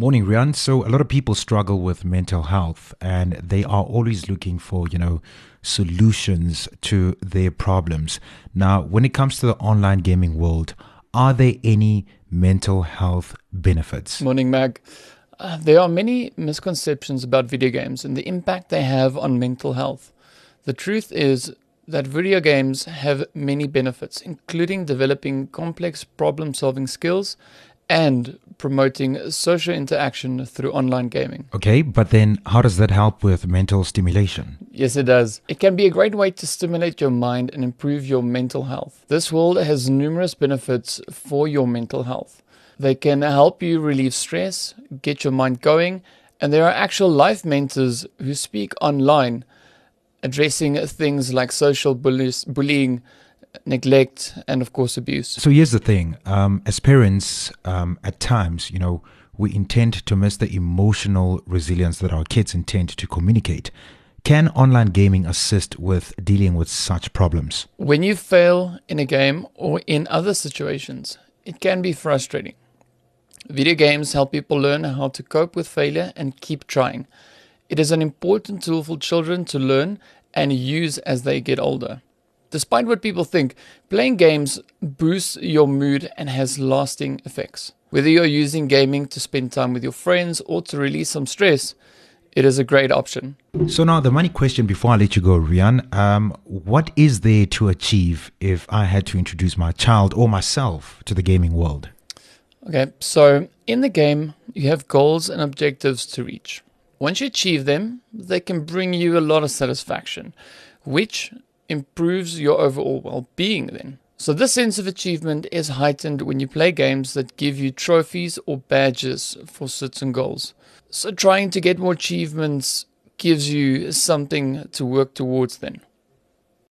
Morning, Rian. So, a lot of people struggle with mental health and they are always looking for, you know, solutions to their problems. Now, when it comes to the online gaming world, are there any mental health benefits? Morning, Mag. Uh, there are many misconceptions about video games and the impact they have on mental health. The truth is that video games have many benefits, including developing complex problem solving skills and promoting social interaction through online gaming. Okay, but then how does that help with mental stimulation? Yes, it does. It can be a great way to stimulate your mind and improve your mental health. This world has numerous benefits for your mental health. They can help you relieve stress, get your mind going, and there are actual life mentors who speak online addressing things like social bullying, neglect, and of course abuse. So here's the thing: um, as parents, um, at times, you know, we intend to miss the emotional resilience that our kids intend to communicate. Can online gaming assist with dealing with such problems? When you fail in a game or in other situations, it can be frustrating. Video games help people learn how to cope with failure and keep trying. It is an important tool for children to learn and use as they get older. Despite what people think, playing games boosts your mood and has lasting effects. Whether you're using gaming to spend time with your friends or to release some stress, it is a great option. So now the money question before I let you go, Rian, um, what is there to achieve if I had to introduce my child or myself to the gaming world? Okay, so in the game, you have goals and objectives to reach. Once you achieve them, they can bring you a lot of satisfaction, which improves your overall well being then. So, this sense of achievement is heightened when you play games that give you trophies or badges for certain goals. So, trying to get more achievements gives you something to work towards then.